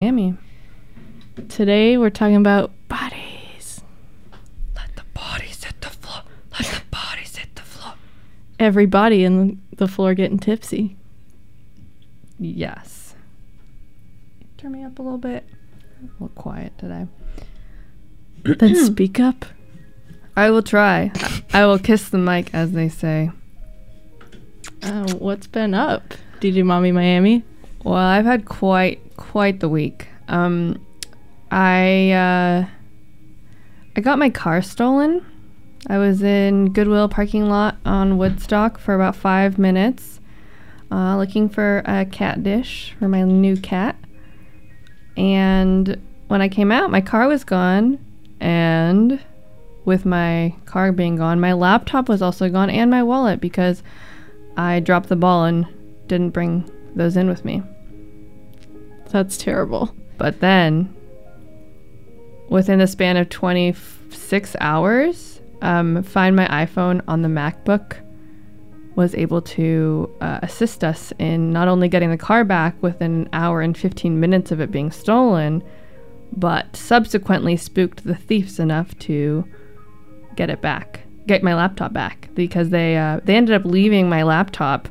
Miami. Today we're talking about bodies. Let the bodies hit the floor. Let the bodies hit the floor. Every body in the floor getting tipsy. Yes. Turn me up a little bit. A little quiet today. then speak up. I will try. I will kiss the mic, as they say. Uh, what's been up? DJ Mommy Miami? Well, I've had quite quite the week. Um, I uh, I got my car stolen. I was in Goodwill parking lot on Woodstock for about five minutes, uh, looking for a cat dish for my new cat. And when I came out, my car was gone, and with my car being gone, my laptop was also gone, and my wallet because I dropped the ball and didn't bring those in with me. That's terrible. But then, within the span of 26 hours, um, Find My iPhone on the MacBook was able to uh, assist us in not only getting the car back within an hour and 15 minutes of it being stolen, but subsequently spooked the thieves enough to get it back, get my laptop back, because they uh, they ended up leaving my laptop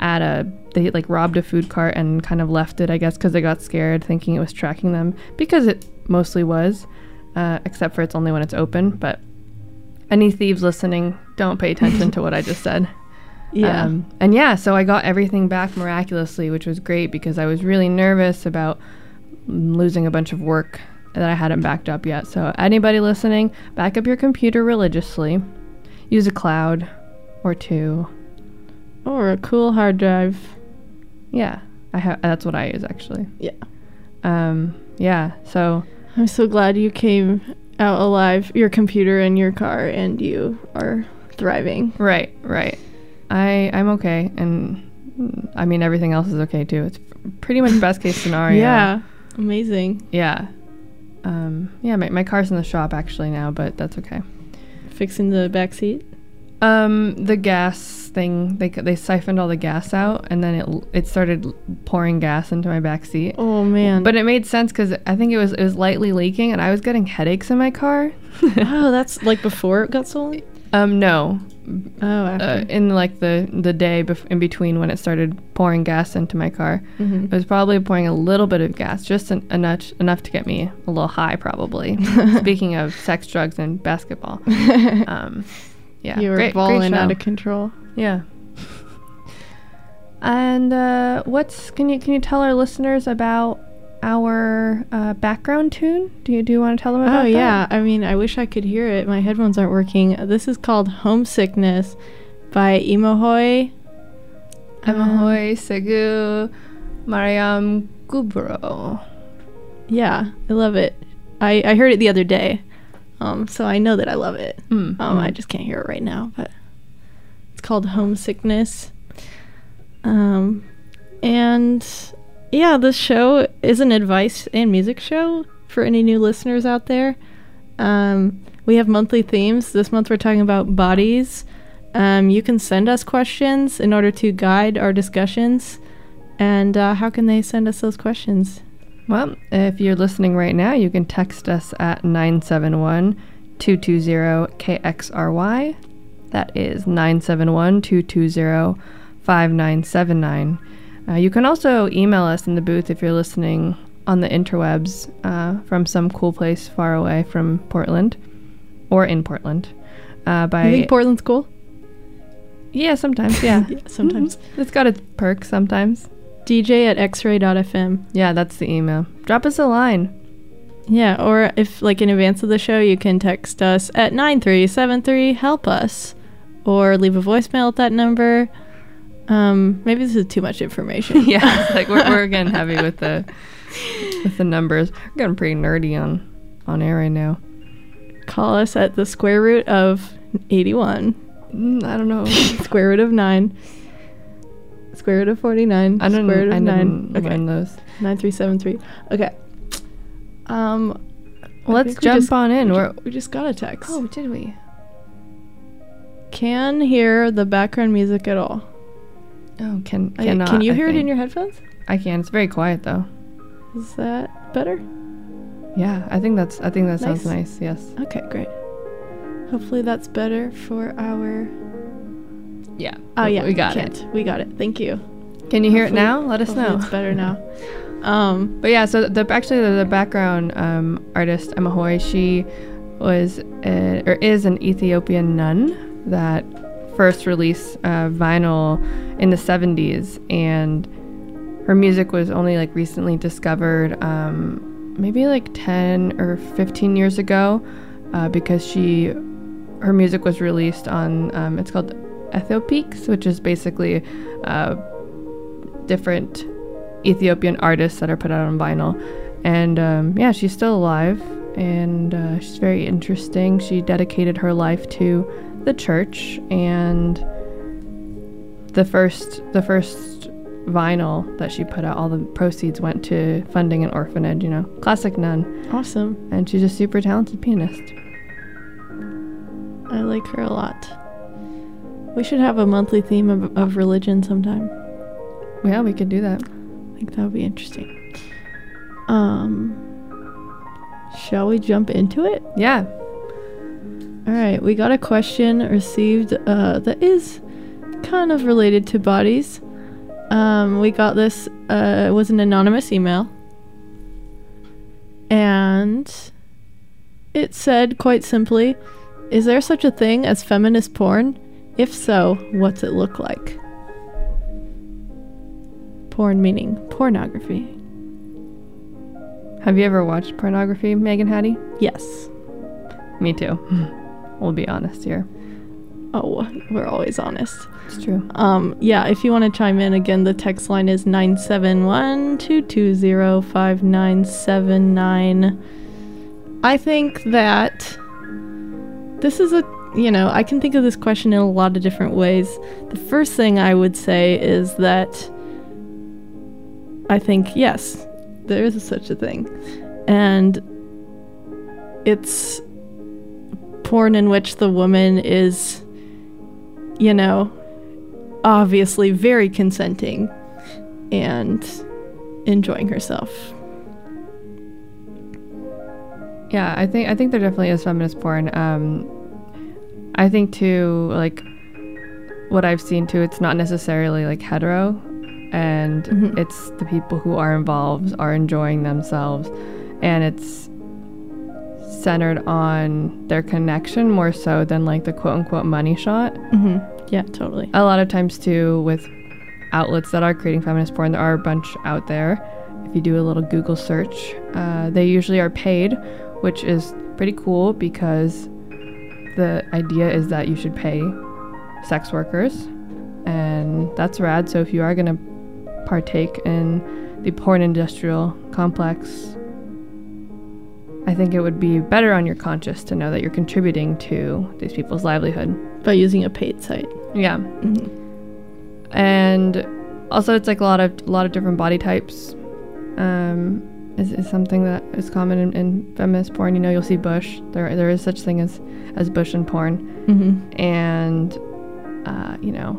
at a they like robbed a food cart and kind of left it, I guess, because they got scared, thinking it was tracking them, because it mostly was, uh, except for it's only when it's open. But any thieves listening, don't pay attention to what I just said. Yeah. Um, and yeah, so I got everything back miraculously, which was great because I was really nervous about losing a bunch of work that I hadn't backed up yet. So anybody listening, back up your computer religiously. Use a cloud or two. or a cool hard drive. Yeah, I ha- that's what I use actually. Yeah. Um, yeah. So I'm so glad you came out alive, your computer and your car, and you are thriving. right, right. I I'm okay, and I mean everything else is okay too. It's pretty much best case scenario. Yeah. Amazing. Yeah. Um, yeah. My my car's in the shop actually now, but that's okay. Fixing the back seat. Um, the gas thing they they siphoned all the gas out, and then it it started pouring gas into my back seat. Oh man. But it made sense because I think it was it was lightly leaking, and I was getting headaches in my car. oh, that's like before it got stolen. um, no, Oh, uh, in like the the day bef- in between when it started pouring gas into my car, Mhm. it was probably pouring a little bit of gas, just en- enough enough to get me a little high, probably. Speaking of sex, drugs, and basketball, um, yeah, you were great, great out of control. Yeah. And uh, what's can you can you tell our listeners about our uh, background tune? Do you do you want to tell them about that? Oh that? yeah. I mean, I wish I could hear it. My headphones aren't working. This is called Homesickness by Emahoy. Um, Segu Mariam Gubro. Yeah, I love it. I, I heard it the other day, um, so I know that I love it. Mm, Um, mm. I just can't hear it right now, but it's called Homesickness. Um, and yeah, this show is an advice and music show for any new listeners out there. Um, we have monthly themes. This month we're talking about bodies. Um, you can send us questions in order to guide our discussions. And uh, how can they send us those questions? Well, if you're listening right now, you can text us at 971 220 KXRY. That is 971 220 5979. Uh, you can also email us in the booth if you're listening on the interwebs uh, from some cool place far away from Portland or in Portland. Uh, by you think Portland's cool? yeah, sometimes yeah. sometimes. it's got its perks sometimes. DJ at xray.fm. Yeah, that's the email. Drop us a line. Yeah, or if like in advance of the show, you can text us at 9373 help us or leave a voicemail at that number. Um maybe this is too much information. yeah, like we're, we're getting heavy with the with the numbers. We're getting pretty nerdy on on air right now. Call us at the square root of 81, Mm, I don't know. square root of 9, square root of 49, I don't. square root I of 9. Okay, learn those. 9373. Okay. Um I Let's think we jump just- on in. we We're, ju- we just got a text. oh, did we? Can hear the background music at all. Oh, can I- cannot. can you hear it in your headphones? I can. It's very quiet though. Is that better? Yeah, I think that's I think that sounds nice. Yes. Okay, great. Hopefully that's better for our. Yeah. Oh yeah, we got it. We got it. Thank you. Can you hear it now? Let us know. It's better now. Um, But yeah, so the actually the, the background um, artist Emahoy, she was a, or is an Ethiopian nun that first released uh, vinyl in the 70s, and her music was only like recently discovered, um, maybe like 10 or 15 years ago, uh, because she her music was released on um, it's called Éthiopiques, which is basically uh, different Ethiopian artists that are put out on vinyl. And um, yeah, she's still alive and uh, she's very interesting. She dedicated her life to the church and the first the first vinyl that she put out all the proceeds went to funding an orphanage you know classic nun awesome. and she's a super talented pianist I like her a lot. We should have a monthly theme of, of religion sometime. yeah we could do that I think that would be interesting. Um, shall we jump into it? yeah All right, we got a question received uh, that is kind of related to bodies. Um, we got this, uh, it was an anonymous email. And it said quite simply Is there such a thing as feminist porn? If so, what's it look like? Porn meaning pornography. have you ever watched pornography megan hattie Yes. me too we'll be honest here Oh, we're always honest. it's true Um, yeah, if you want to chime in again, the text line is 971 220 5979. I think that this is a, you know, I can think of this question in a lot of different ways. The first thing I would say is that I think, yes, there is such a thing. And it's porn in which the woman is, you know, obviously very consenting and enjoying herself. Yeah, I think I think there definitely is feminist porn. Um, I think too, like what I've seen too, it's not necessarily like hetero, and Mhm. it's the people who are involved are enjoying themselves, and it's centered on their connection more so than like the quote unquote money shot. Mm-hmm. Yeah, totally. A lot of times too, with outlets that are creating feminist porn, there are a bunch out there. If you do a little Google search, uh, they usually are paid, which is pretty cool because the idea is that you should pay sex workers, and that's rad. So if you are gonna partake in the porn industrial complex, I think it would be better on your conscience to know that you're contributing to these people's livelihood. By using a paid site. Yeah, Mhm. and also it's like a lot of a lot of different body types um is, is something that is common in, in feminist porn you know you'll see bush there there is such thing as as bush in porn Mm-hmm. and uh, you know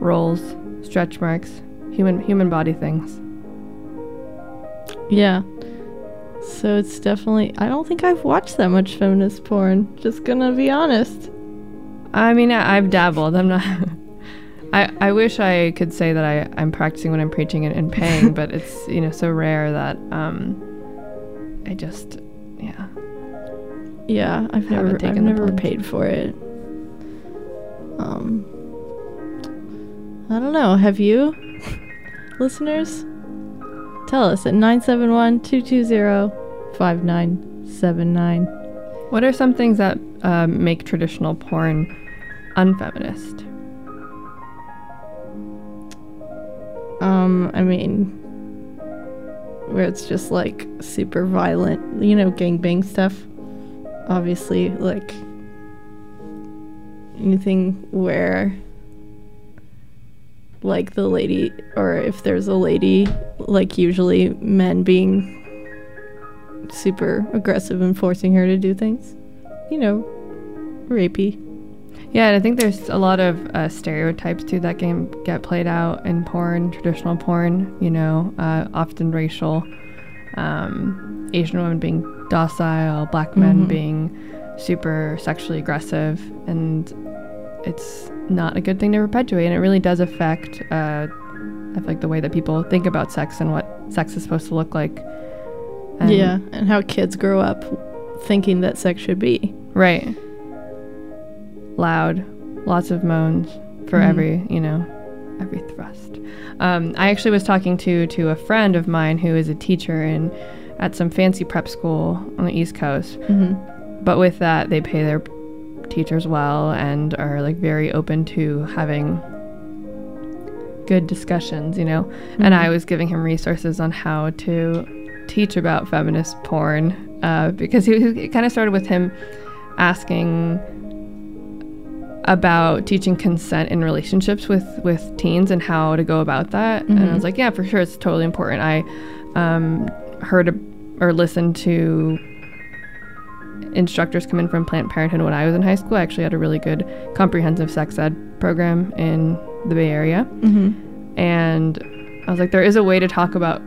rolls stretch marks human human body things Yeah. So it's definitely. I don't think I've watched that much feminist porn. Just gonna be honest. i mean I, i've dabbled i'm not I, I wish I could say that I, I'm practicing when I'm preaching and, and paying, but it's you know so rare that um, I just yeah Yeah, I've never. I've never paid for it. Um. I don't know. Have you, listeners? Tell us at 971 220 5979. What are some things that um, make traditional porn unfeminist? Um, I mean, where it's just like super violent, you know, gangbang stuff. Obviously, like anything where like the lady or if there's a lady like usually men being super aggressive and forcing her to do things you know rapey Yeah, and I think there's a lot of uh, stereotypes too that can get played out in porn, traditional porn. You know, uh, often racial um, Asian women being docile, black men Mhm. being super sexually aggressive, and it's not a good thing to perpetuate. And it really does affect, uh, I feel like, the way that people think about sex and what sex is supposed to look like. And- yeah, and how kids grow up thinking that sex should be. Right. Loud, lots of moans for Mhm. every, you know, every thrust. Um, I actually was talking to to a friend of mine who is a teacher in at some fancy prep school on the East Coast. Mm-hmm. But with that, they pay their teachers well and are like very open to having good discussions, you know. And I was giving him resources on how to teach about feminist porn uh, because he, he kind of started with him asking about teaching consent in relationships with with teens and how to go about that. And I was like, yeah, for sure, it's totally important. I um, heard a, or listened to instructors come in from Planned Parenthood when I was in high school. I actually had a really good comprehensive sex ed program in the Bay Area. Mm-hmm. And I was like, there is a way to talk about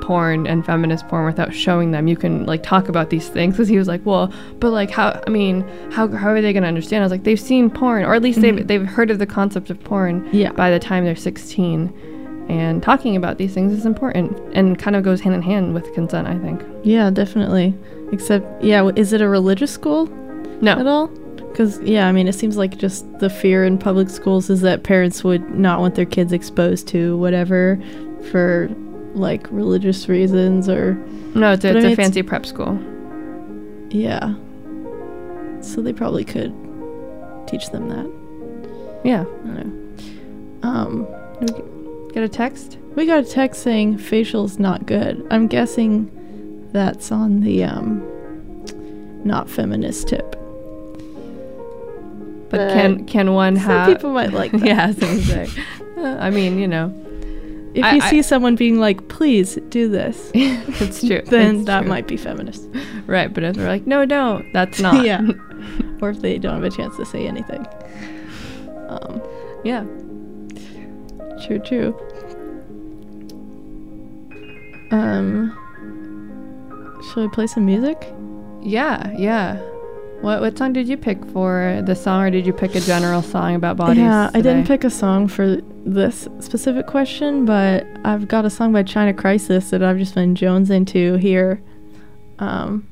porn and feminist porn without showing them. You can like talk about these things. Because he was like, well, but like how? I mean, how how are they going to understand? I was like, they've seen porn, or at least they've Mhm. they've heard of the concept of porn Yeah. by the time they're 16. And talking about these things is important and kind of goes hand in hand with consent, I think. Yeah, definitely. Except, yeah, is it a religious school No. at all? Because, yeah, I mean, it seems like just the fear in public schools is that parents would not want their kids exposed to whatever for like religious reasons or, no, it's, a- But I mean, a it's- fancy prep school. yeah. So they probably could teach them that. Yeah. I don't know. Um, Get a text? we got a text saying facial's not good. I'm guessing that's on the um, not feminist tip. But But can can one Some have? people might like that. yeah, I was gonna say. I mean, you know, If I- you I- see someone being like, please do this, it's true. then It's that true. might be feminist. right. But if they're like, no, don't. That's not. yeah. or if they don't have a chance to say anything. Um, yeah. true, true. Um, shall we play some music? Yeah. Yeah. What what song did you pick for the song, or did you pick a general song about bodies? yeah, I didn't pick a song for this specific question, but I've got a song by China Crisis that I've just been Jones into here. Um,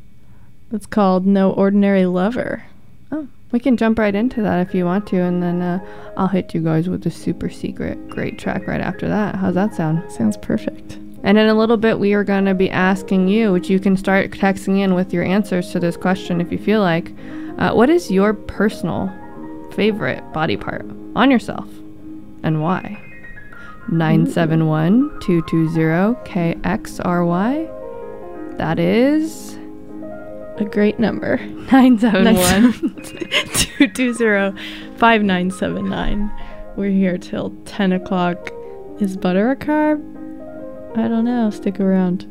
it's called "No Ordinary Lover." Oh, we can jump right into that if you want to, and then uh, I'll hit you guys with a super secret great track right after that. How's that sound? Sounds perfect. And in a little bit, we are going to be asking you, which you can start texting in with your answers to this question if you feel like. Uh, what is your personal favorite body part on yourself and why? 971 220 KXRY. That is A great number. 971. 220 5979. We're here till 10 o'clock. Is butter a carb? I don't know. Stick around.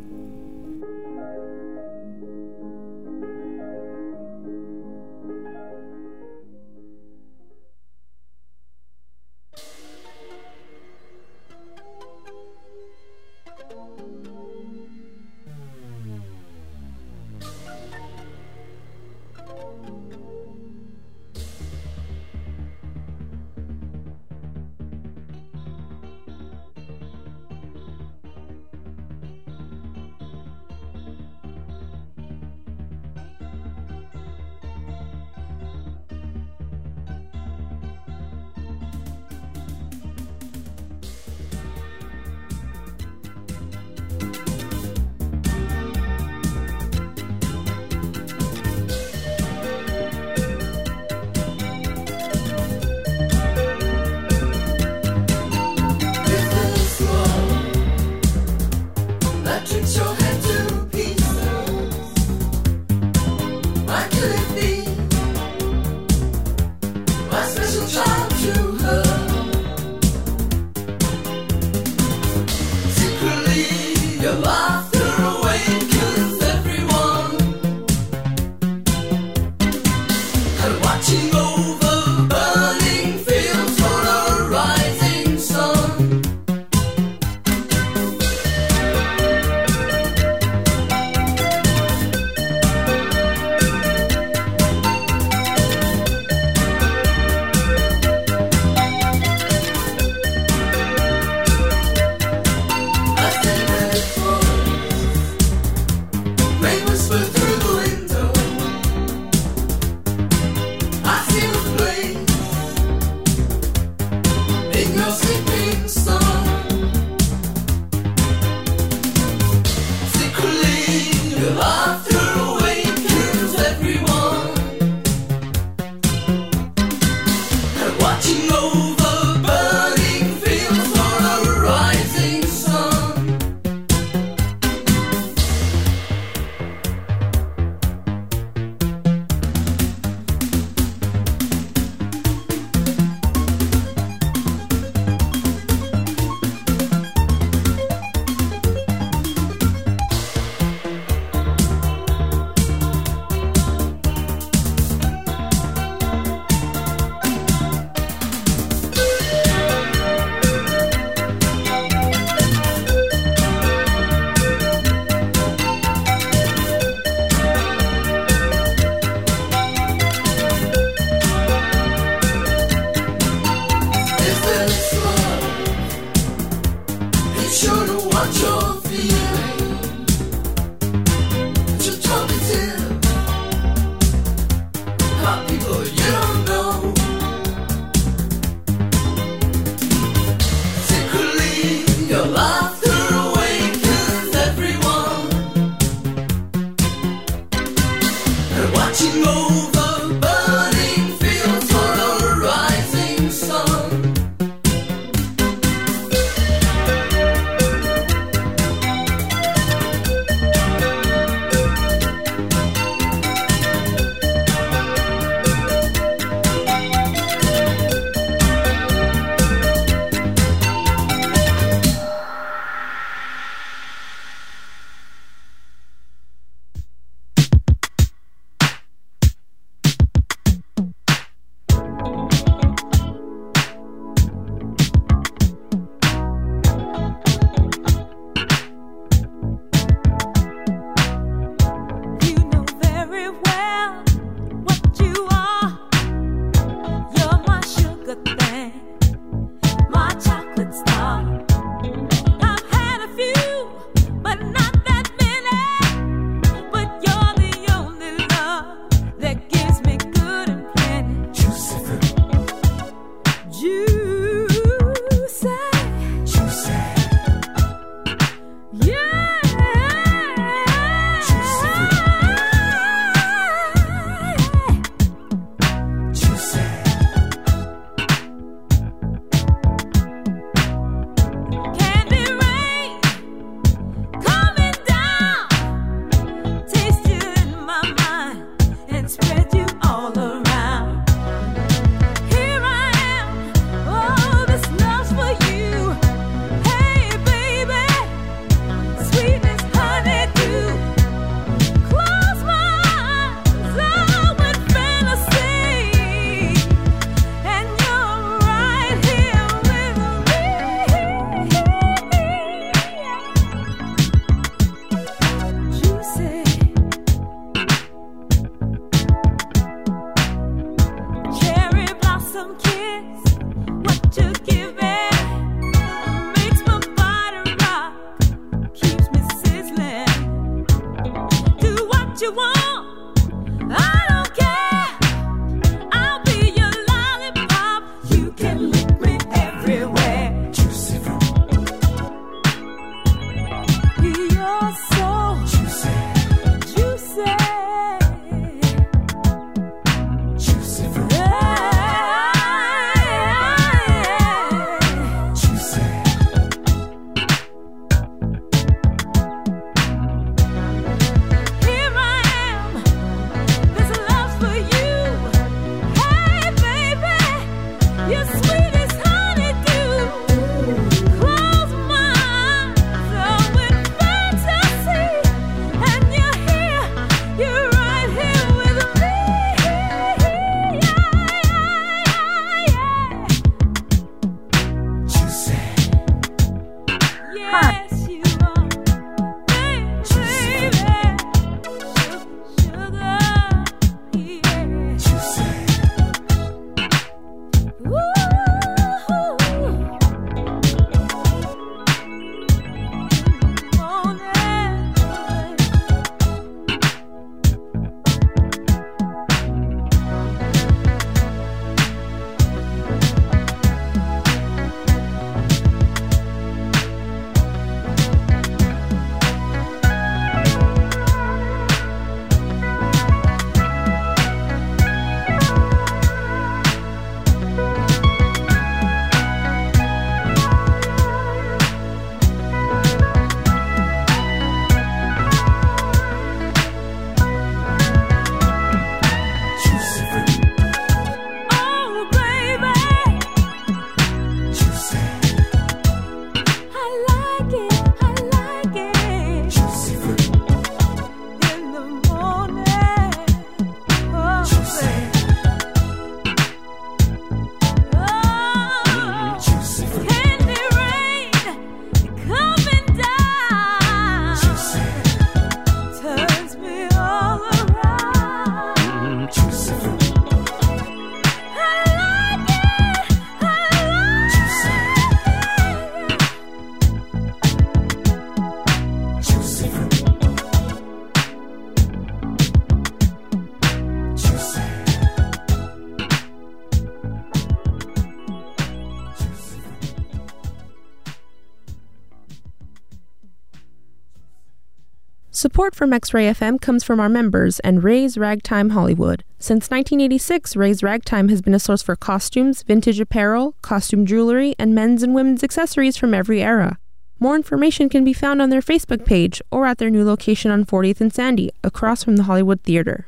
Support from X Ray FM comes from our members and Ray's Ragtime Hollywood. Since 1986, Ray's Ragtime has been a source for costumes, vintage apparel, costume jewelry, and men's and women's accessories from every era. More information can be found on their Facebook page or at their new location on 40th and Sandy, across from the Hollywood Theater.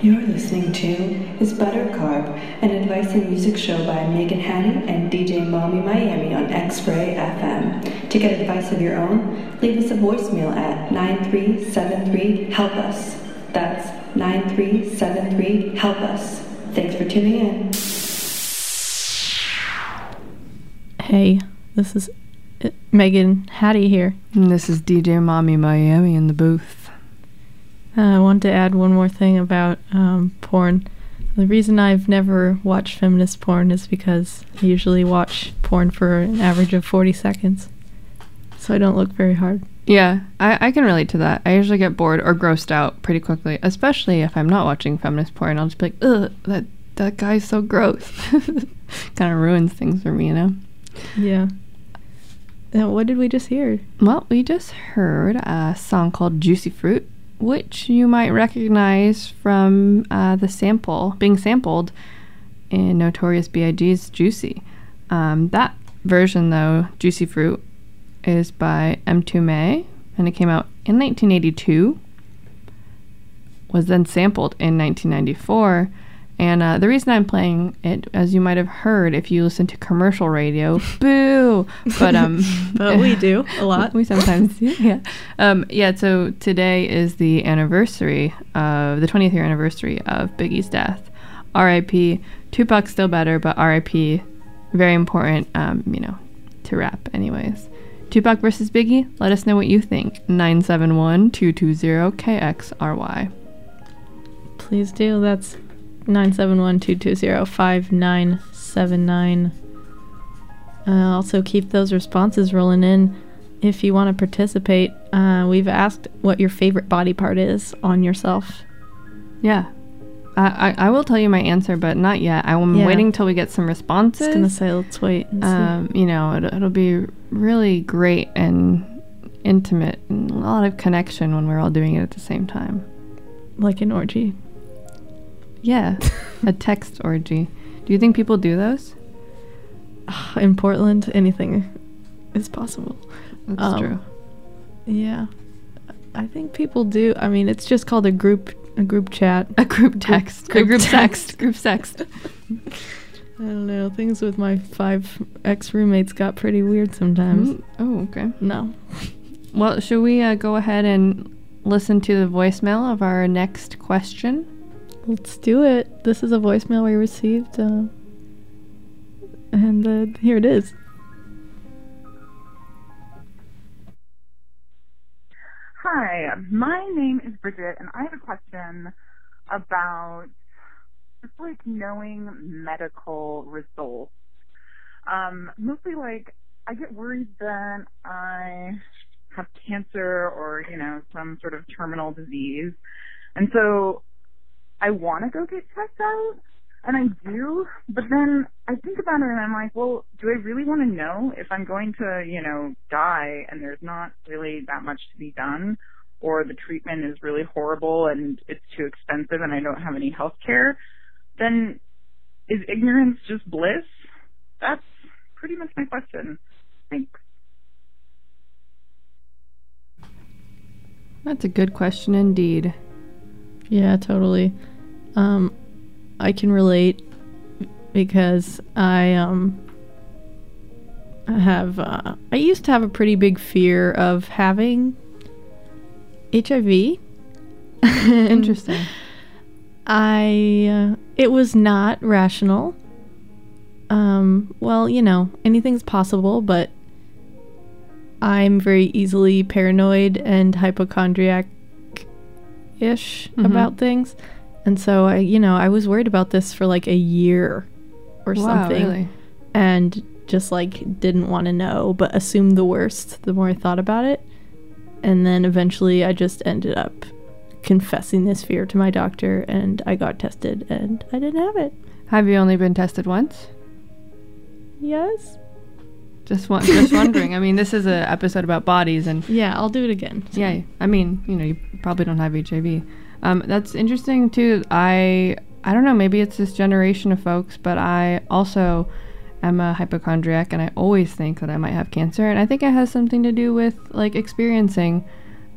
You're listening to Is Buttercarb, an advice and music show by Megan Hattie and DJ Mommy Miami on X-Ray FM. To get advice of your own, leave us a voicemail at 9373-HELP-US. That's 9373-HELP-US. Thanks for tuning in. Hey, this is uh, Megan Hattie here. And this is DJ Mommy Miami in the booth. Uh, I wanted to add one more thing about um, porn. The reason I've never watched feminist porn is because I usually watch porn for an average of 40 seconds. So I don't look very hard. Yeah, I, I can relate to that. I usually get bored or grossed out pretty quickly, especially if I'm not watching feminist porn. I'll just be like, ugh, that, that guy's so gross. kind of ruins things for me, you know? Yeah. Now, what did we just hear? Well, we just heard a song called Juicy Fruit which you might recognize from uh, the sample being sampled in Notorious B.I.G.'s Juicy. Um, that version, though, Juicy Fruit, is by Mtume, and it came out in 1982. Was then sampled in 1994 and uh, the reason I'm playing it, as you might have heard if you listen to commercial radio, boo! But um, but we do a lot. we sometimes do, yeah. Um, yeah. So today is the anniversary of the 20th year anniversary of Biggie's death. R.I.P. Tupac's still better, but R.I.P. Very important. Um, you know, to rap, anyways. Tupac versus Biggie. Let us know what you think. 971 220 KXRY. Please do. That's 971-220-5979. Uh, also keep those responses rolling in if you want to participate. Uh, we've asked what your favorite body part is on yourself. Yeah. I, I, I will tell you my answer, but not yet. I'm Yeah. waiting till we get some responses. I was gonna say, let's wait. And see. um, you know, it, it'll be really great and intimate and a lot of connection when we're all doing it at the same time. like an orgy. Yeah, a text orgy. Do you think people do those? In Portland, anything is possible. That's Um, true. Yeah, I think people do. I mean, it's just called a group a group chat. A group text. group a group text. text. Group text. I don't know. Things with my five ex roommates got pretty weird sometimes. Mm, Oh, okay. No. Well, should we uh, go ahead and listen to the voicemail of our next question? Let's do it. This is a voicemail we received, uh, and uh, here it is. Hi, my name is Bridget, and I have a question about just like knowing medical results. Um, mostly like I get worried that I have cancer or, you know, some sort of terminal disease. And so I want to go get checked out, and I do, but then I think about it and I'm like, well, do I really want to know if I'm going to, you know, die and there's not really that much to be done, or the treatment is really horrible and it's too expensive and I don't have any health care? Then is ignorance just bliss? That's pretty much my question. Thanks. That's a good question indeed. Yeah, totally. Um, I can relate because I um have uh, I used to have a pretty big fear of having HIV. Interesting. I uh, it was not rational. Um, well, you know, anything's possible, but I'm very easily paranoid and hypochondriac ish Mhm. about things. And so I, you know, I was worried about this for like a year or wow, something really? and just like didn't want to know, but assumed the worst the more I thought about it. And then eventually I just ended up confessing this fear to my doctor and I got tested and I didn't have it. Have you only been tested once? Yes. Just one, just wondering. I mean, this is an episode about bodies, and Yeah, I'll do it again. yeah, I mean, you know, you probably don't have HIV. Um, that's interesting too. I I don't know. Maybe it's this generation of folks, but I also am a hypochondriac, and I always think that I might have cancer, and I think it has something to do with like experiencing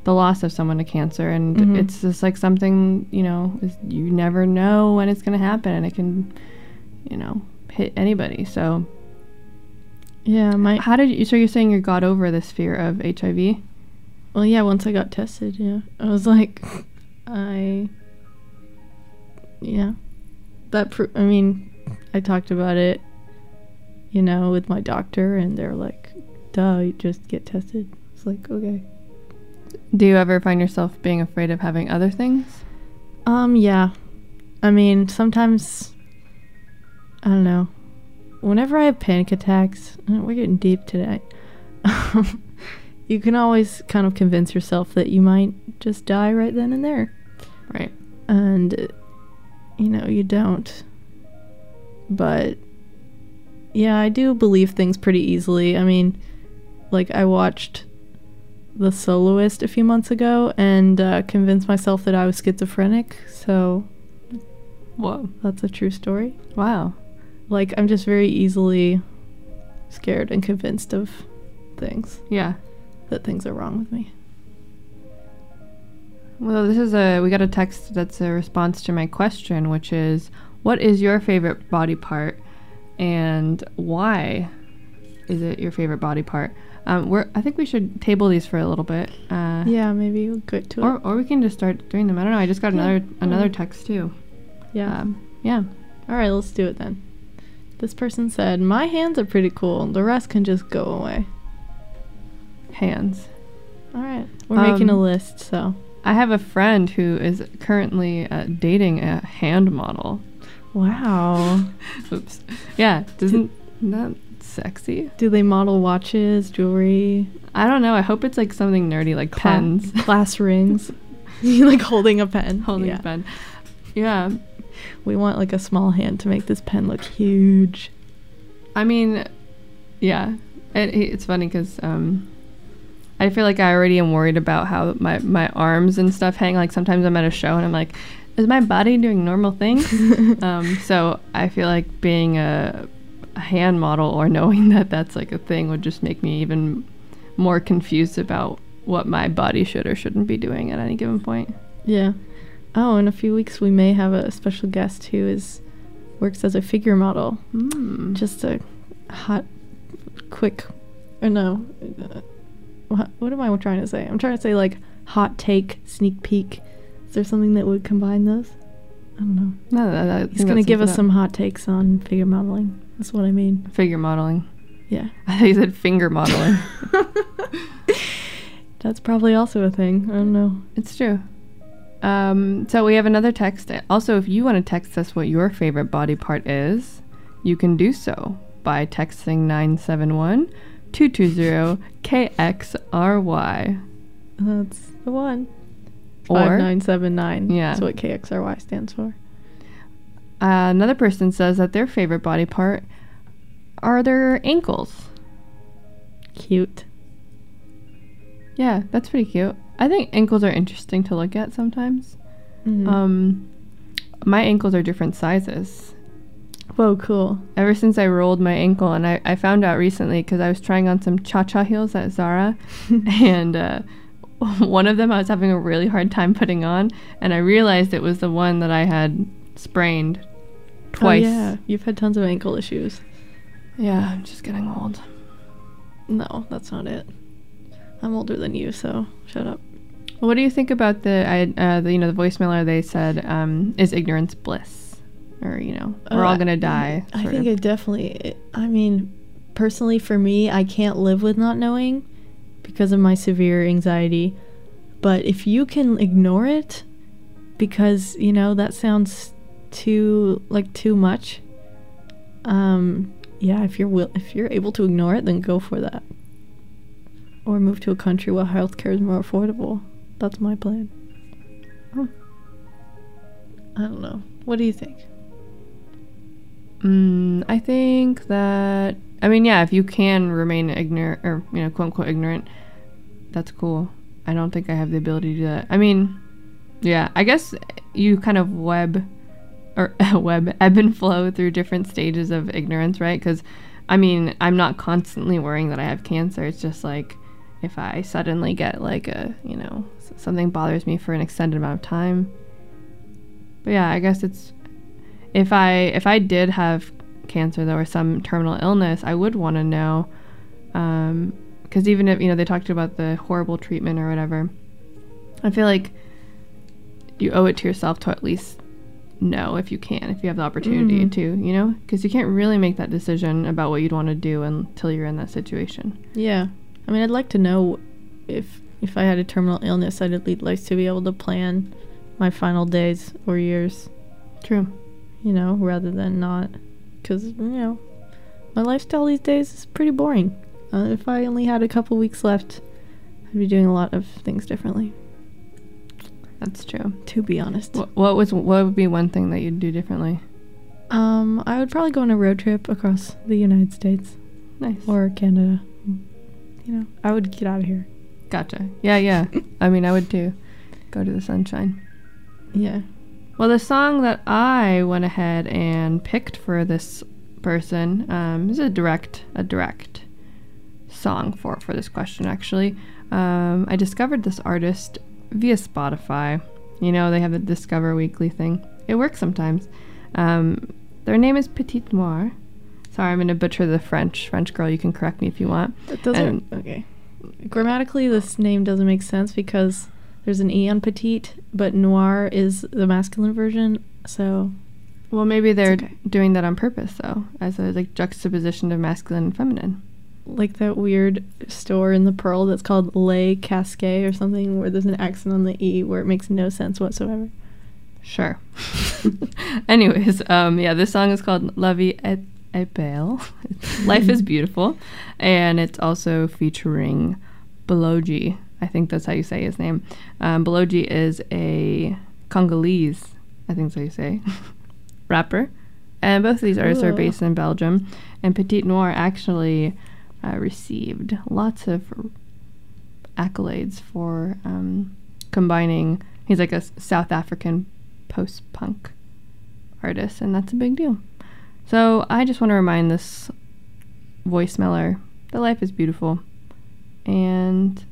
the loss of someone to cancer, and Mhm. it's just like something you know is, you never know when it's gonna happen, and it can, you know, hit anybody. So Yeah, my how did you? So you're saying you got over this fear of HIV? well, yeah, once I got tested, yeah. I was like I yeah. That pro- I mean, I talked about it you know, with my doctor and they're like, "Duh, you just get tested." It's like, "Okay." Do you ever find yourself being afraid of having other things? Um, yeah. I mean, sometimes I don't know. Whenever I have panic attacks, uh, we're getting deep today. you can always kind of convince yourself that you might just die right then and there. Right. And uh, you know, you don't. But yeah, I do believe things pretty easily. I mean, like I watched The Soloist a few months ago and uh, convinced myself that I was schizophrenic. So Whoa. that's a true story. Wow. Like I'm just very easily scared and convinced of things Yeah. That things are wrong with me. Well, this is a we got a text that's a response to my question, which is, what is your favorite body part, and why is it your favorite body part? Um, we're I think we should table these for a little bit. Uh, Yeah, maybe we'll get to Or it. or we can just start doing them. I don't know. I just got Yeah. another another text too. Yeah. Um, yeah. All right, let's do it then. This person said, "My hands are pretty cool. The rest can just go away." Hands. All right, we're making a Um, list. So, I have a friend who is currently uh, dating a hand model. wow. Oops. Yeah. Doesn't that sexy. Do they model watches, jewelry, I don't know. I hope it's like something nerdy like cla- pens. glass rings? like holding a pen. Holding yeah. a pen. Yeah. We want like a small hand to make this pen look huge. I mean, yeah. It, it's funny because um, I feel like I already am worried about how my, my arms and stuff hang. Like sometimes I'm at a show and I'm like, is my body doing normal things? um, so I feel like being a, a hand model or knowing that that's like a thing would just make me even more confused about what my body should or shouldn't be doing at any given point. Yeah. Oh, in a few weeks we may have a special guest who is works as a figure model. Mm. Just a hot, quick, or no, uh, what, what am I trying to say? I'm trying to say like hot take, sneak peek. Is there something that would combine those? I don't know. No, that, I He's gonna give us it some hot takes on figure modeling. That's what I mean. figure modeling. Yeah. I thought you said finger modeling. That's probably also a thing. I don't know. It's true. Um, so we have another text. Also, if you want to text us what your favorite body part is, you can do so by texting 971 220 KXRY. That's the one. Or 5979. Yeah. That's what KXRY stands for. uh, another person says that their favorite body part are their ankles. Cute. Yeah, that's pretty cute. I think ankles are interesting to look at sometimes. Mhm. Um, my ankles are different sizes. Whoa, cool. ever since I rolled my ankle, and I, I found out recently because I was trying on some cha cha heels at Zara, and uh, one of them I was having a really hard time putting on, and I realized it was the one that I had sprained twice. Oh, yeah. You've had tons of ankle issues. Yeah, I'm just getting old. No, that's not it. I'm older than you, so shut up. What do you think about the, I, uh, the you know, the voicemailer? They said, um, "Is ignorance bliss?" Or you know, we're Uh, all gonna die. I think of. it definitely. I mean, personally, for me, I can't live with not knowing because of my severe anxiety. But if you can ignore it, because you know that sounds too like too much. Um, yeah, if you're will if you're able to ignore it, then go for that. Or move to a country where healthcare is more affordable. That's my plan. I don't know. What do you think? Mm, I think that I mean, yeah, if you can remain ignorant or you know, quote unquote ignorant, that's cool. I don't think I have the ability to. I mean, yeah, I guess you kind of web or web ebb and flow through different stages of ignorance, right? Because I mean, I'm not constantly worrying that I have cancer. It's just like if I suddenly get like a, you know, something bothers me for an extended amount of time. But yeah, I guess it's if I if I did have cancer though or some terminal illness, I would want to know because even if you know they talked about the horrible treatment or whatever, I feel like you owe it to yourself to at least know if you can, if you have the opportunity Mhm. to, you know, because you can't really make that decision about what you'd want to do until you're in that situation. Yeah. I mean, I'd like to know if if I had a terminal illness, I'd at least like to be able to plan my final days or years, True. You know, rather than not. Because, you know, my lifestyle these days is pretty boring. Uh, if I only had a couple weeks left, I'd be doing a lot of things differently, That's true. to be honest. What, what was what would be one thing that you'd do differently? Um, I would probably go on a road trip across the United States Nice. or Canada. You know, I would get out of here. Gotcha. Yeah, yeah. I mean, I would too. Go to the sunshine. Yeah. Well, the song that I went ahead and picked for this person um, is a direct, a direct song for for this question. Actually, um, I discovered this artist via Spotify. You know, they have the Discover Weekly thing. It works sometimes. Um, their name is Petite Noir. Sorry, I'm gonna butcher the French. French girl, you can correct me if you want. It doesn't. okay. Grammatically, this name doesn't make sense because there's an e on petite, but noir is the masculine version. So Well, maybe they're okay. doing that on purpose, though, as a like juxtaposition of masculine and feminine. like that weird store in the Pearl that's called Le Casquet or something, where there's an accent on the e, where it makes no sense whatsoever. Sure. Anyways, um, yeah, this song is called La Vie est belle. Life is beautiful, and it's also featuring Baloji. I think that's how you say his name. Um, Baloji is a Congolese, I think that's how you say, rapper. And both of these artists are based in Belgium. And Petite Noir actually uh, received lots of accolades for um, combining. He's like a South African post punk artist, and that's a big deal. So I just want to remind this voice mailer that life is beautiful and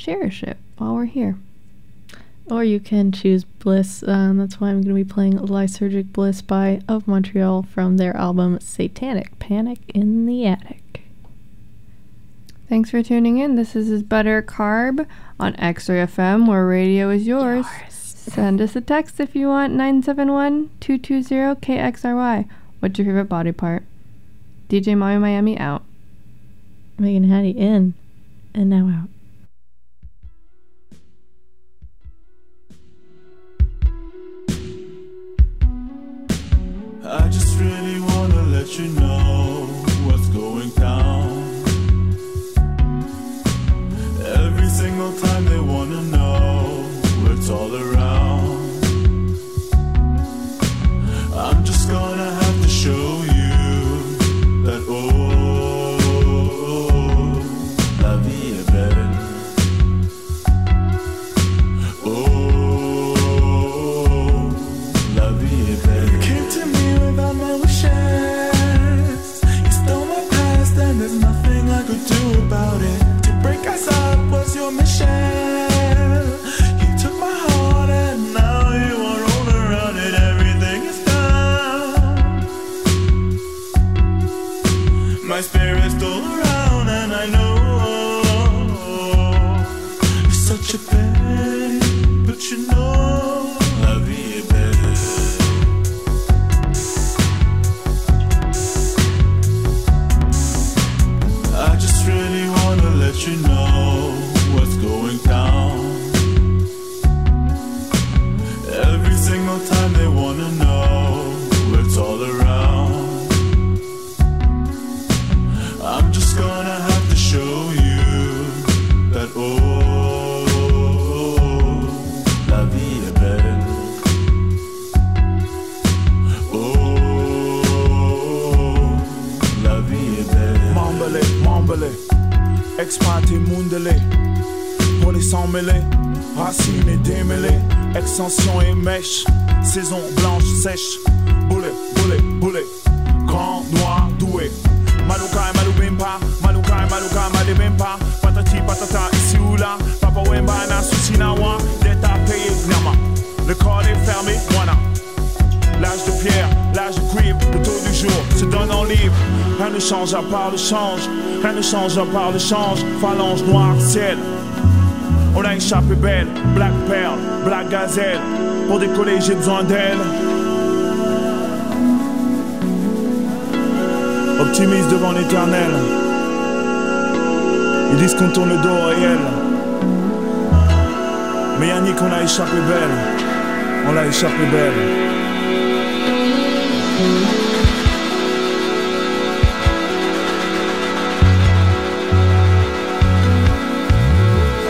cherish it while we're here. Or you can choose Bliss. Um, that's why I'm going to be playing Lysergic Bliss by Of Montreal from their album Satanic Panic in the Attic. Thanks for tuning in. This is Butter Carb on X-Ray FM, where radio is yours. Send us a text if you want 971-220-KXRY. What's your favorite body part? DJ Mario Miami out. Megan Hattie in and now out. I just really wanna let you know what's going down. Mais Yannick, on a échappé belle. On l'a échappé belle.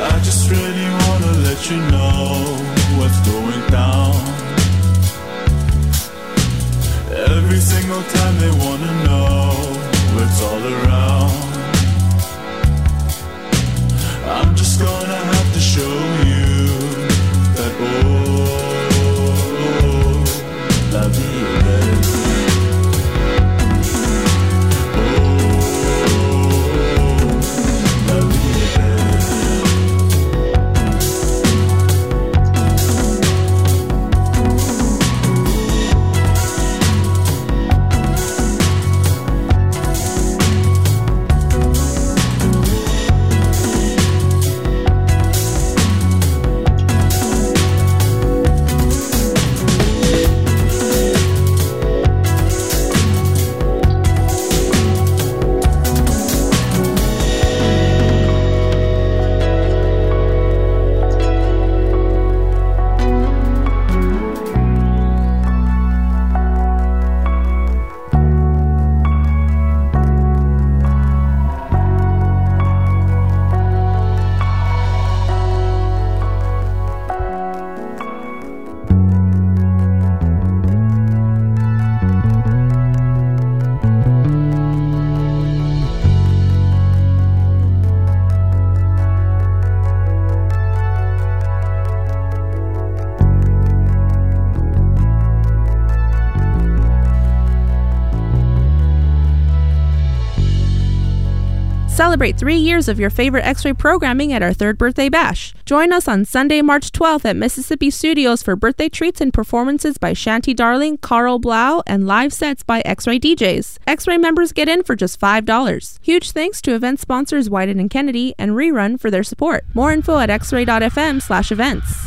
I just really wanna let you know what's going down. Every single time they wanna know what's all around. I'm just gonna have to show you Celebrate three years of your favorite X ray programming at our third birthday bash. Join us on Sunday, March 12th at Mississippi Studios for birthday treats and performances by Shanty Darling, Karl Blau, and live sets by X ray DJs. X ray members get in for just $5. Huge thanks to event sponsors Wieden and Kennedy and Rerun for their support. More info at xray.fm slash events.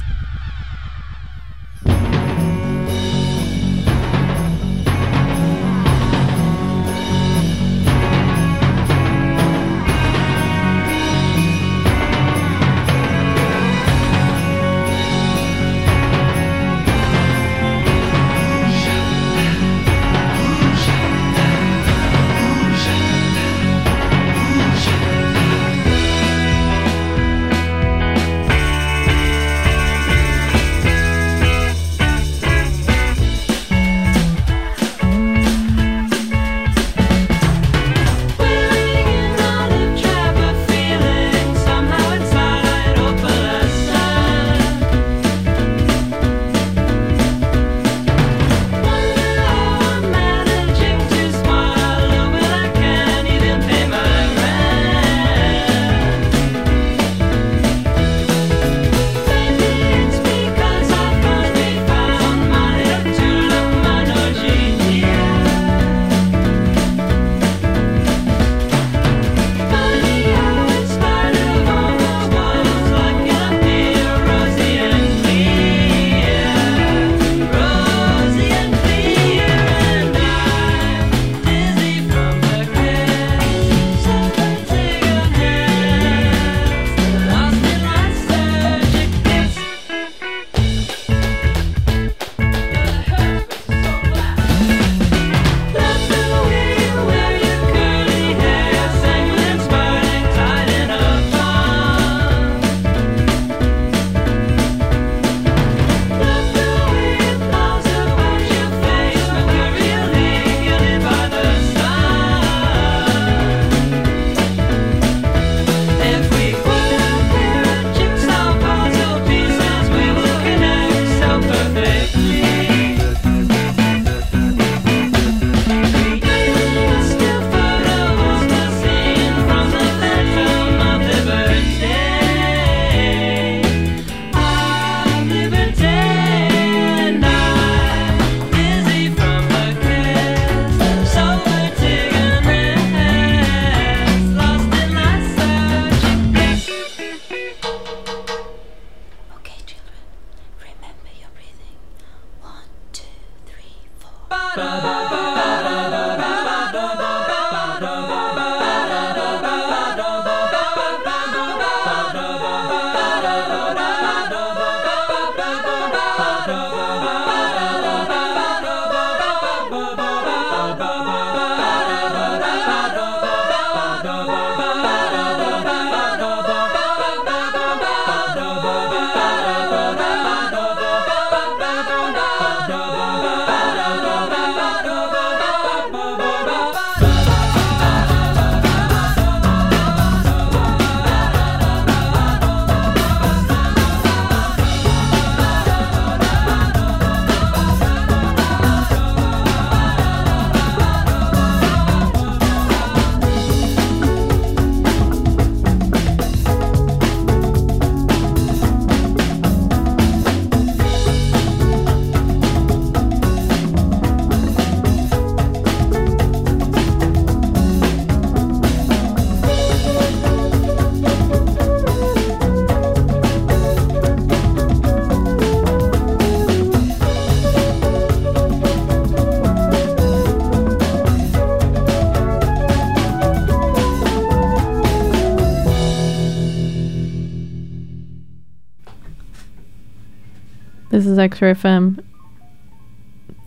This FM.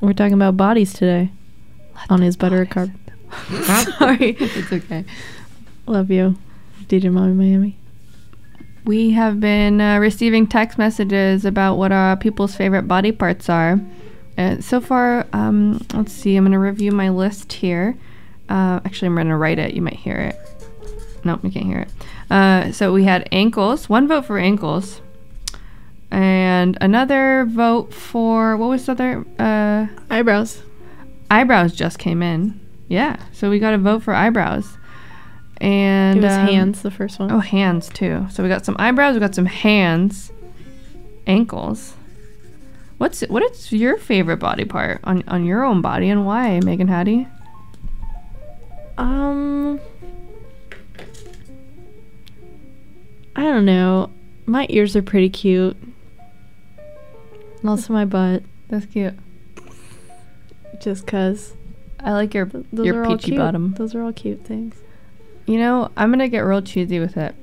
We're talking about bodies today on his butter carb. Sorry. It's okay. Love you, DJ Mommy Miami. We have been uh, receiving text messages about what our people's favorite body parts are. Uh, so far, um, let's see, I'm going to review my list here. Uh, actually, I'm going to write it. You might hear it. Nope, you can't hear it. Uh, so we had ankles, one vote for ankles, and another vote for, what was the other? Uh, Eyebrows. eyebrows just came in. Yeah, so we got a vote for eyebrows. And it was um, hands, the first one. Oh, hands too. So we got some eyebrows. We got some hands, ankles. What's what is your favorite body part on on your own body and why, Megan Hattie? Um, I don't know. My ears are pretty cute. Also my butt, That's cute. just cause I like your those your are all peachy cute. bottom. Those are all cute things. You know, I'm gonna get real cheesy with it,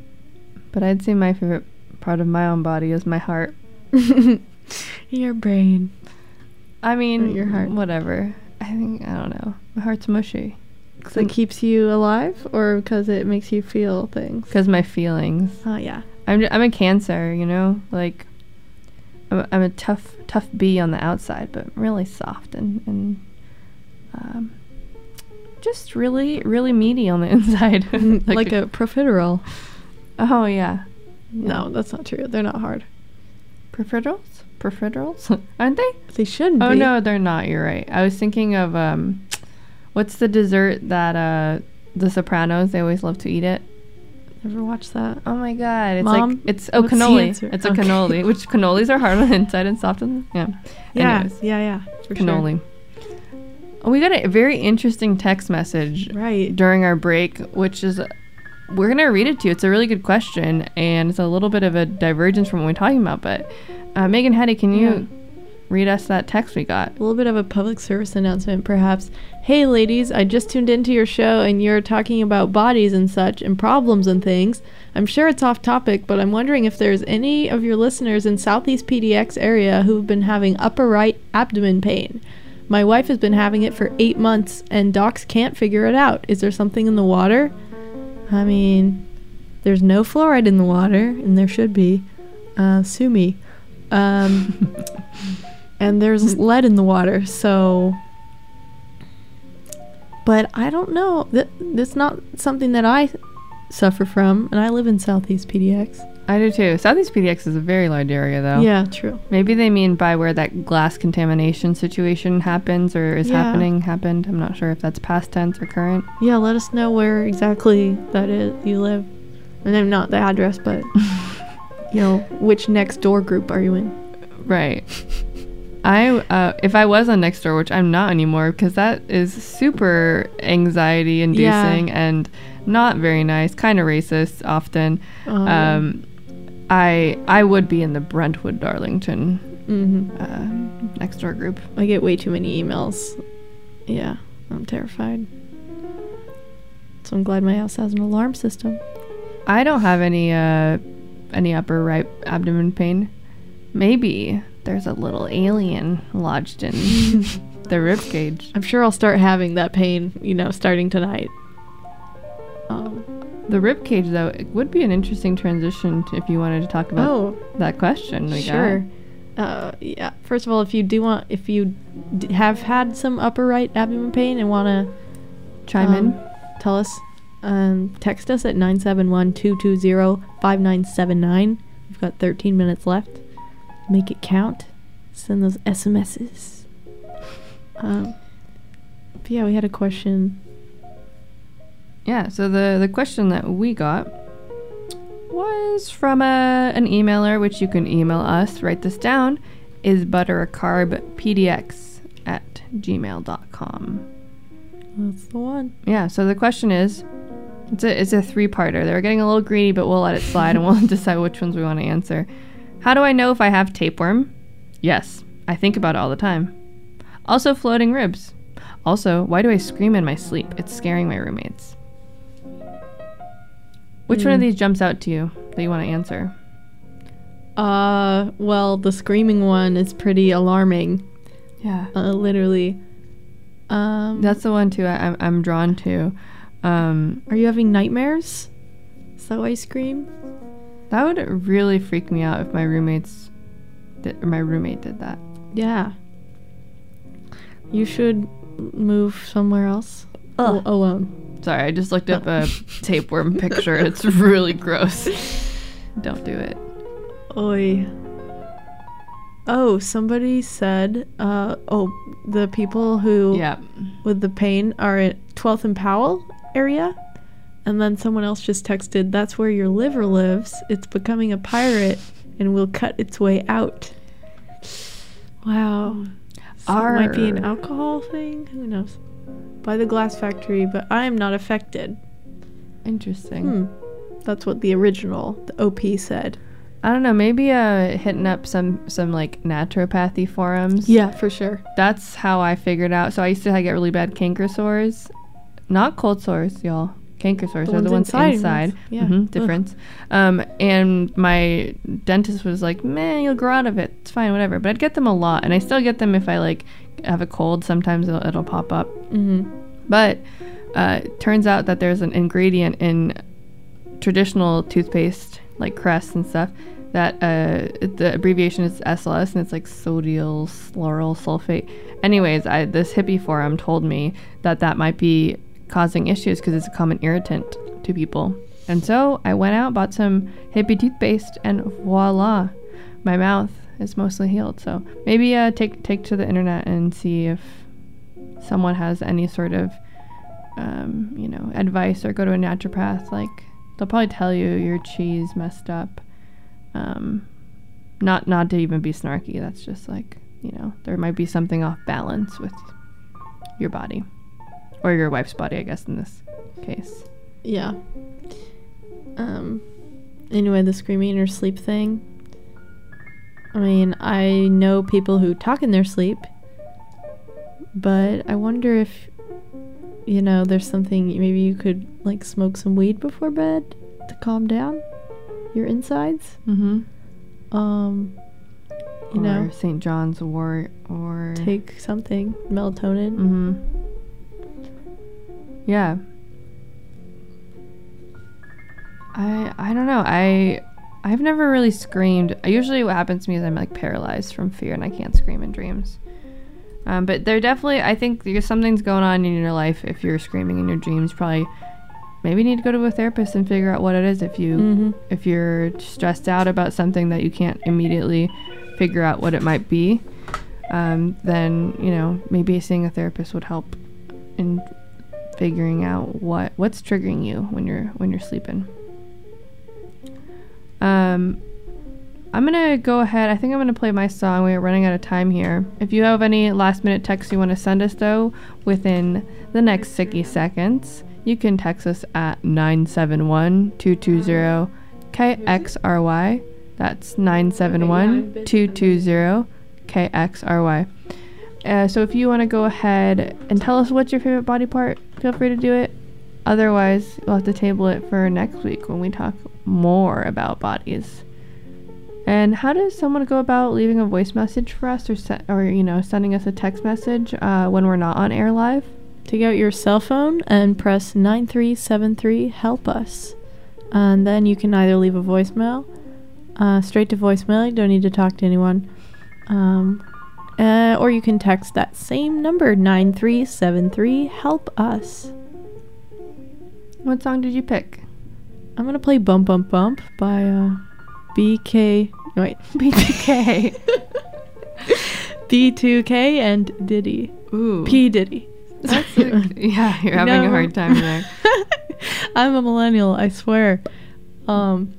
but I'd say my favorite part of my own body is my heart. Your brain. I mean, your heart. Whatever. I think I don't know. My heart's mushy. Cause it keeps you alive, or because it makes you feel things. Because my feelings. Oh yeah. I'm j- I'm a Cancer, you know, like I'm a, I'm a tough tough bee on the outside, but really soft and and um, just really really meaty on the inside, Like, a, profiterole. oh yeah, No, that's not true. They're not hard. profiteroles, profiteroles, aren't they? They shouldn't Oh be. Oh, no, they're not. You're right. I was thinking of um, what's the dessert that uh the Sopranos they always love to eat it. Never watched that. Oh my god, it's Mom, like it's oh cannoli. It's a Okay. cannoli, which cannolis are hard on the inside and soft on the yeah. Yeah, Anyways. yeah, yeah. For sure. cannoli. Oh, we got a very interesting text message Right. during our break, which is we're gonna read it to you. It's a really good question, and it's a little bit of a divergence from what we're talking about. But uh, Megan Hetty, can you Yeah. Read us that text we got? A little bit of a public service announcement, perhaps. Hey, ladies, I just tuned into your show and you're talking about bodies and such and problems and things. I'm sure it's off topic, but I'm wondering if there's any of your listeners in Southeast PDX area who've been having upper right abdomen pain. My wife has been having it for eight months and docs can't figure it out. Is there something in the water? I mean, there's no fluoride in the water, and there should be. Uh, sue me. Um, and there's lead in the water, so. But I don't know. Th- that's not something that I suffer from, and I live in Southeast PDX. I do too. Southeast PDX is a very large area, though. Yeah, true. Maybe they mean by where that glass contamination situation happens or is Yeah. happening happened. I'm not sure if that's past tense or current. Yeah, let us know where exactly that is you live, and then not the address, but you know which next door group are you in? Right. I uh, if I was on Nextdoor, which I'm not anymore, because that is super anxiety inducing and not very nice, kind of racist often. Um, Um, I I would be in the Brentwood Darlington mhm. uh, Nextdoor group. I get way too many emails. Yeah, I'm terrified. So I'm glad my house has an alarm system. I don't have any uh any upper right abdomen pain. Maybe there's a little alien lodged in the rib cage. I'm sure I'll start having that pain, you know, starting tonight. Um, The rib cage, though, it would be an interesting transition to, if you wanted to talk about oh, that question. We sure. Uh, yeah. First of all, if you do want, if you d- have had some upper right abdomen pain and want to chime um, in. tell us, um, text us at 971-220-5979. We've got 13 minutes left. Make it count. Send those SMSs. Um, but yeah, we had a question. Yeah. So the the question that we got was from a an emailer, which you can email us. Write this down. Is butter a carb? PDX at gmail.com. That's the one. Yeah. So the question is, it's a it's a three parter. They're getting a little greedy, but we'll let it slide and we'll decide which ones we want to answer. How do I know if I have tapeworm? Yes, I think about it all the time. Also, floating ribs. Also, why do I scream in my sleep? It's scaring my roommates. Which one of Hmm. these jumps out to you that you want to answer? Uh, well, the screaming one is pretty alarming. Yeah. Uh, literally. Um, That's the one too. I, I'm I'm drawn to. Um, Are you having nightmares? Is that why you scream? That would really freak me out if my roommates, did, or my roommate did that. Yeah. You should move somewhere else. Al- alone. Sorry, I just looked up a tapeworm picture. It's really gross. Don't do it. Oi. Oh, somebody said, uh, oh, the people who Yeah. with the pain are at 12th and Powell area. And then someone else just texted, "That's where your liver lives. It's becoming a pirate and will cut its way out." Wow. So it might be an alcohol thing. Who knows? By the glass factory, but I am not affected. Interesting. Hmm. That's what the original, the OP said. I don't know. Maybe uh, hitting up some some like naturopathy forums. Yeah, for sure. That's how I figured out. So I used to get really bad canker sores, not cold sores, y'all. Canker sores The are the ones inside, inside. yeah. Mhm, difference. Um, and my dentist was like, "Man, you'll grow out of it. It's fine, whatever." But I'd get them a lot, and I still get them if I like have a cold. Sometimes it'll, it'll pop up. Mm-hmm. But uh, turns out that there's an ingredient in traditional toothpaste, like Crest and stuff, that uh, the abbreviation is SLS, and it's like sodium lauryl sulfate. Anyways, I, this hippie forum told me that that might be causing issues because it's a common irritant to people. And so I went out, bought some hippie toothpaste, and voila, my mouth is mostly healed. So maybe uh, take take to the internet and see if someone has any sort of um, you know advice or go to a naturopath like they'll probably tell you your cheese messed up um, not not to even be snarky that's just like you know there might be something off balance with your body or your wife's body i guess in this case Yeah. Um. Anyway, the screaming or sleep thing. I mean, I know people who talk in their sleep, but I wonder if, you know, there's something maybe you could like smoke some weed before bed to calm down your insides. mm-hmm Um, you or know, st john's wort or take something melatonin. mm-hmm yeah I I don't know. I I've never really screamed. Usually, what happens to me is I'm like paralyzed from fear and I can't scream in dreams. Um, but there definitely, I think there's something's going on in your life if you're screaming in your dreams. Probably, maybe need to go to a therapist and figure out what it is. If you Mm-hmm. if you're stressed out about something that you can't immediately figure out what it might be, um, then you know maybe seeing a therapist would help in figuring out what what's triggering you when you're when you're sleeping. Um, I'm gonna go ahead. I think I'm gonna play my song. We're running out of time here. If you have any last minute texts you want to send us though, within the next 60 seconds, you can text us at 971-220-KXRY. That's 971-220-KXRY. Uh, so if you want to go ahead and tell us what's your favorite body part, feel free to do it. Otherwise, we'll have to table it for next week when we talk more about bodies. And how does someone go about leaving a voice message for us, or se- or you know, sending us a text message uh, when we're not on air live? Take out your cell phone and press 9373 help us. And then you can either leave a voicemail, uh, straight to voicemail, you don't need to talk to anyone. Um, uh, or you can text that same number, 9373 help us. What song did you pick? I'm gonna play Bump Bump Bump by uh, BK. Wait, BTK. B2K and Diddy. Ooh. P Diddy. A- yeah, you're having a hard time there. I'm a millennial, I swear. Um,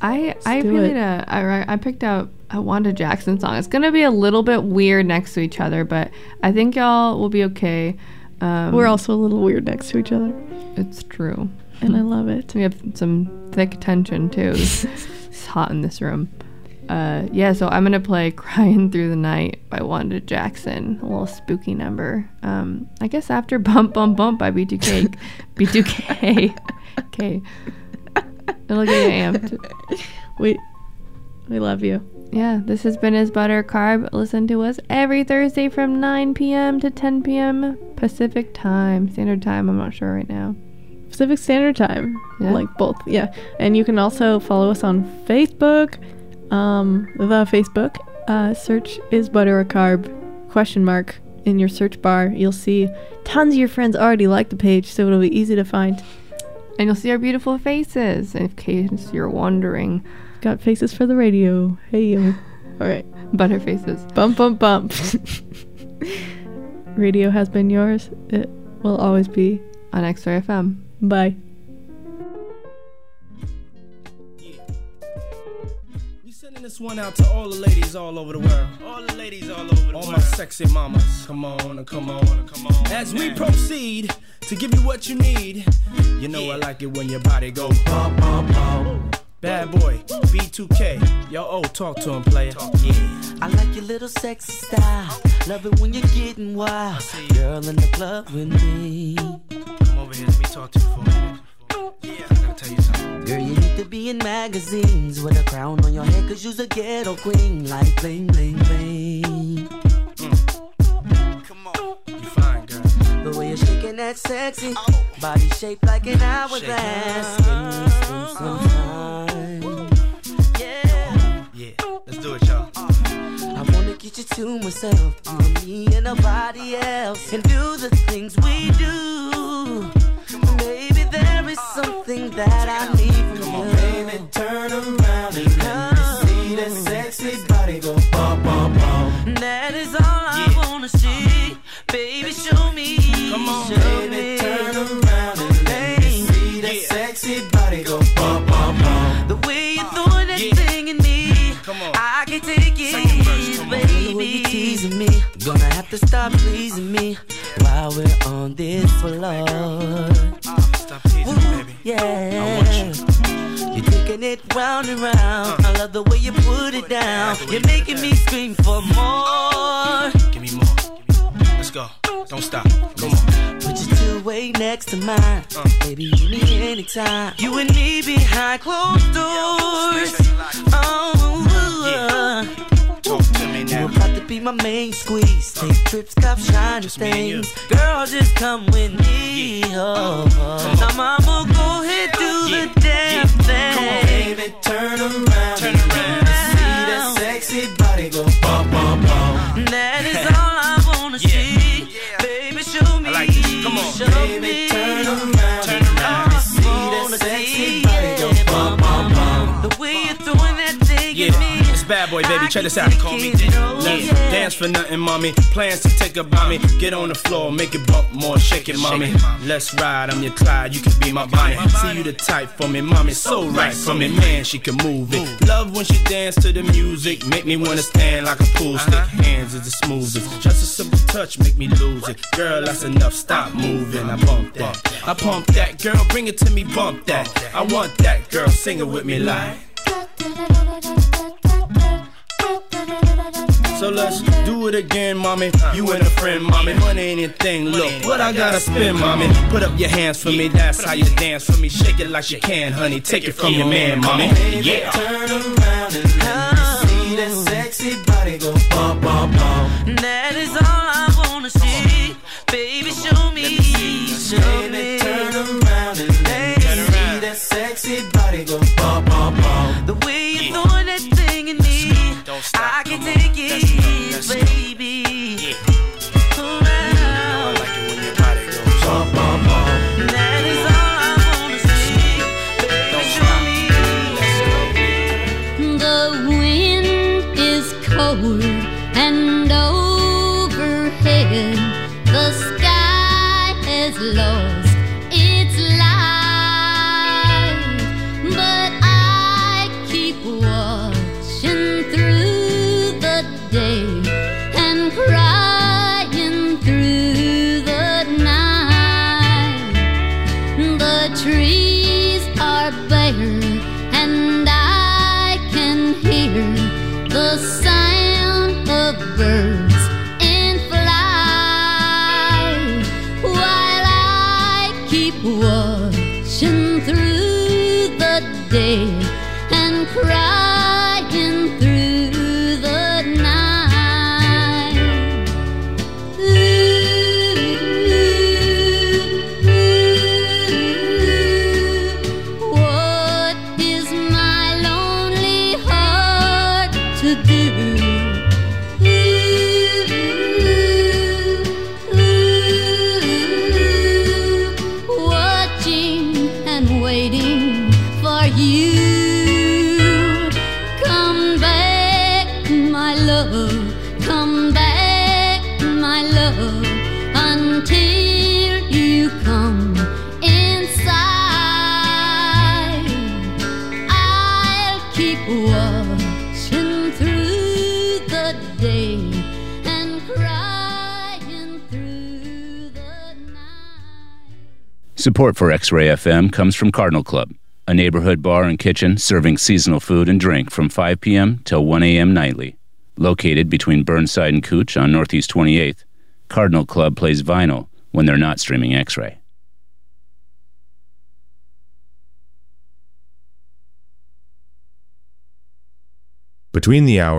I I really uh, I I picked out a Wanda Jackson song. It's gonna be a little bit weird next to each other, but I think y'all will be okay. Um, we're also a little weird next to each other, It's true. and I love it. We have some thick tension too. it's hot in this room. Uh, yeah, so I'm gonna play "Crying Through the Night" by Wanda Jackson, a little spooky number. Um, I guess after "Bump Bump Bump" by B2K, B2K, K. It'll get you amped. We, we love you. Yeah, this has been His Butter Carb. Listen to us every Thursday from 9 p.m. to 10 p.m. Pacific Time, Standard Time. I'm not sure right now. Pacific Standard Time, Yeah. like both. Yeah, and you can also follow us on Facebook. Um, the Facebook uh, search is butter or carb question mark in your search bar. You'll see tons of your friends already like the page, so it'll be easy to find. And you'll see our beautiful faces, in case you're wondering. Got faces for the radio. Hey yo. All right. Butter faces. Bump, bump, bump. radio has been yours. It will always be. On X-Ray FM. Bye. this one out to all the ladies all over the world. All the ladies all over the all world. All my sexy mamas. Come on, come on, come on. As we proceed to give you what you need, you know yeah. I like it when your body goes bump, bump, bump. Bad boy, B2K, yo, oh, talk to him, player. Yeah. I like your little sexy style. Love it when you're getting wild. Girl in the club with me. Come over here, let me talk to you for a minute. Yeah, I gotta tell you something. Girl, you need to be in magazines with a crown on your head, cause you's a ghetto queen. Like bling, bling, bling. The way you're shaking that sexy body shaped like an hourglass. We spend some time? Yeah. Yeah. Let's do it, y'all. I wanna get you to myself, you and me and nobody else, and do the things we do. Maybe there is something that I need from you. Baby, turn around and let me see that sexy body go bum bum bum. That is all I wanna see. Baby, show me. Come on, show Baby, me. turn around and let me see that sexy body go bum bum bum. The way you're throwing that thing in me. Come on. I can take it, verse, come on. baby. The way you're teasing me. Gonna have to stop pleasing me while we're on this floor. Stop teasing me, baby. Yeah. I want you. You're taking it round and round. Uh. I love the way you put it down. You're making me scream for more. Give me more. Let's go. Don't stop. Come on. Put your two way next to mine. Uh. Baby, you need anytime. You and me behind closed doors. Oh, uh-uh. Talk to me now. you now. about to be my main squeeze. Uh. Take trips, cop shiny Just me and you. things. Girl, just come with me. Oh, oh. Now, mama, go ahead, do Yeah. the damn thing. Come on, Baby, turn around Turn around. see that sexy body go bum bum bum. That is all Show Baby, me. Bad boy, baby. Check this out. Call me it, Diddy. no, Let's dance for nothing, mommy. Plans to take about me. Get on the floor, make it bump more, shake it, mommy. Let's ride. I'm your Clyde. You can be my Bonnie. See you the type for me, mommy. So right for me, man. She can move it. Love when she dance to the music. Make me wanna stand like a pool stick. Hands is the smoothest. Just a simple touch, make me lose it. Girl, that's enough. Stop moving. I bump that. I pump that. Girl, bring it to me. Bump that. I want that. Girl, sing it with me like. So let's do it again, mommy. You and a friend, mommy. Money ain't a thing. Look, what I gotta spend, mommy. Put up your hands for me. That's how you dance for me. Shake it like you can, honey. Take it from your man, mommy. Baby, Yeah. turn around and let me see that sexy body go bum bum bum. That is all I wanna see. Baby, show me. Show Baby, me. turn around and let me see that sexy body go bum bum bum. The way you're throwing I can take it, Support for X Ray FM comes from Cardinal Club, a neighborhood bar and kitchen serving seasonal food and drink from 5 p.m. till 1 a.m. nightly. Located between Burnside and Couch on Northeast 28th, Cardinal Club plays vinyl when they're not streaming X Ray. Between the hours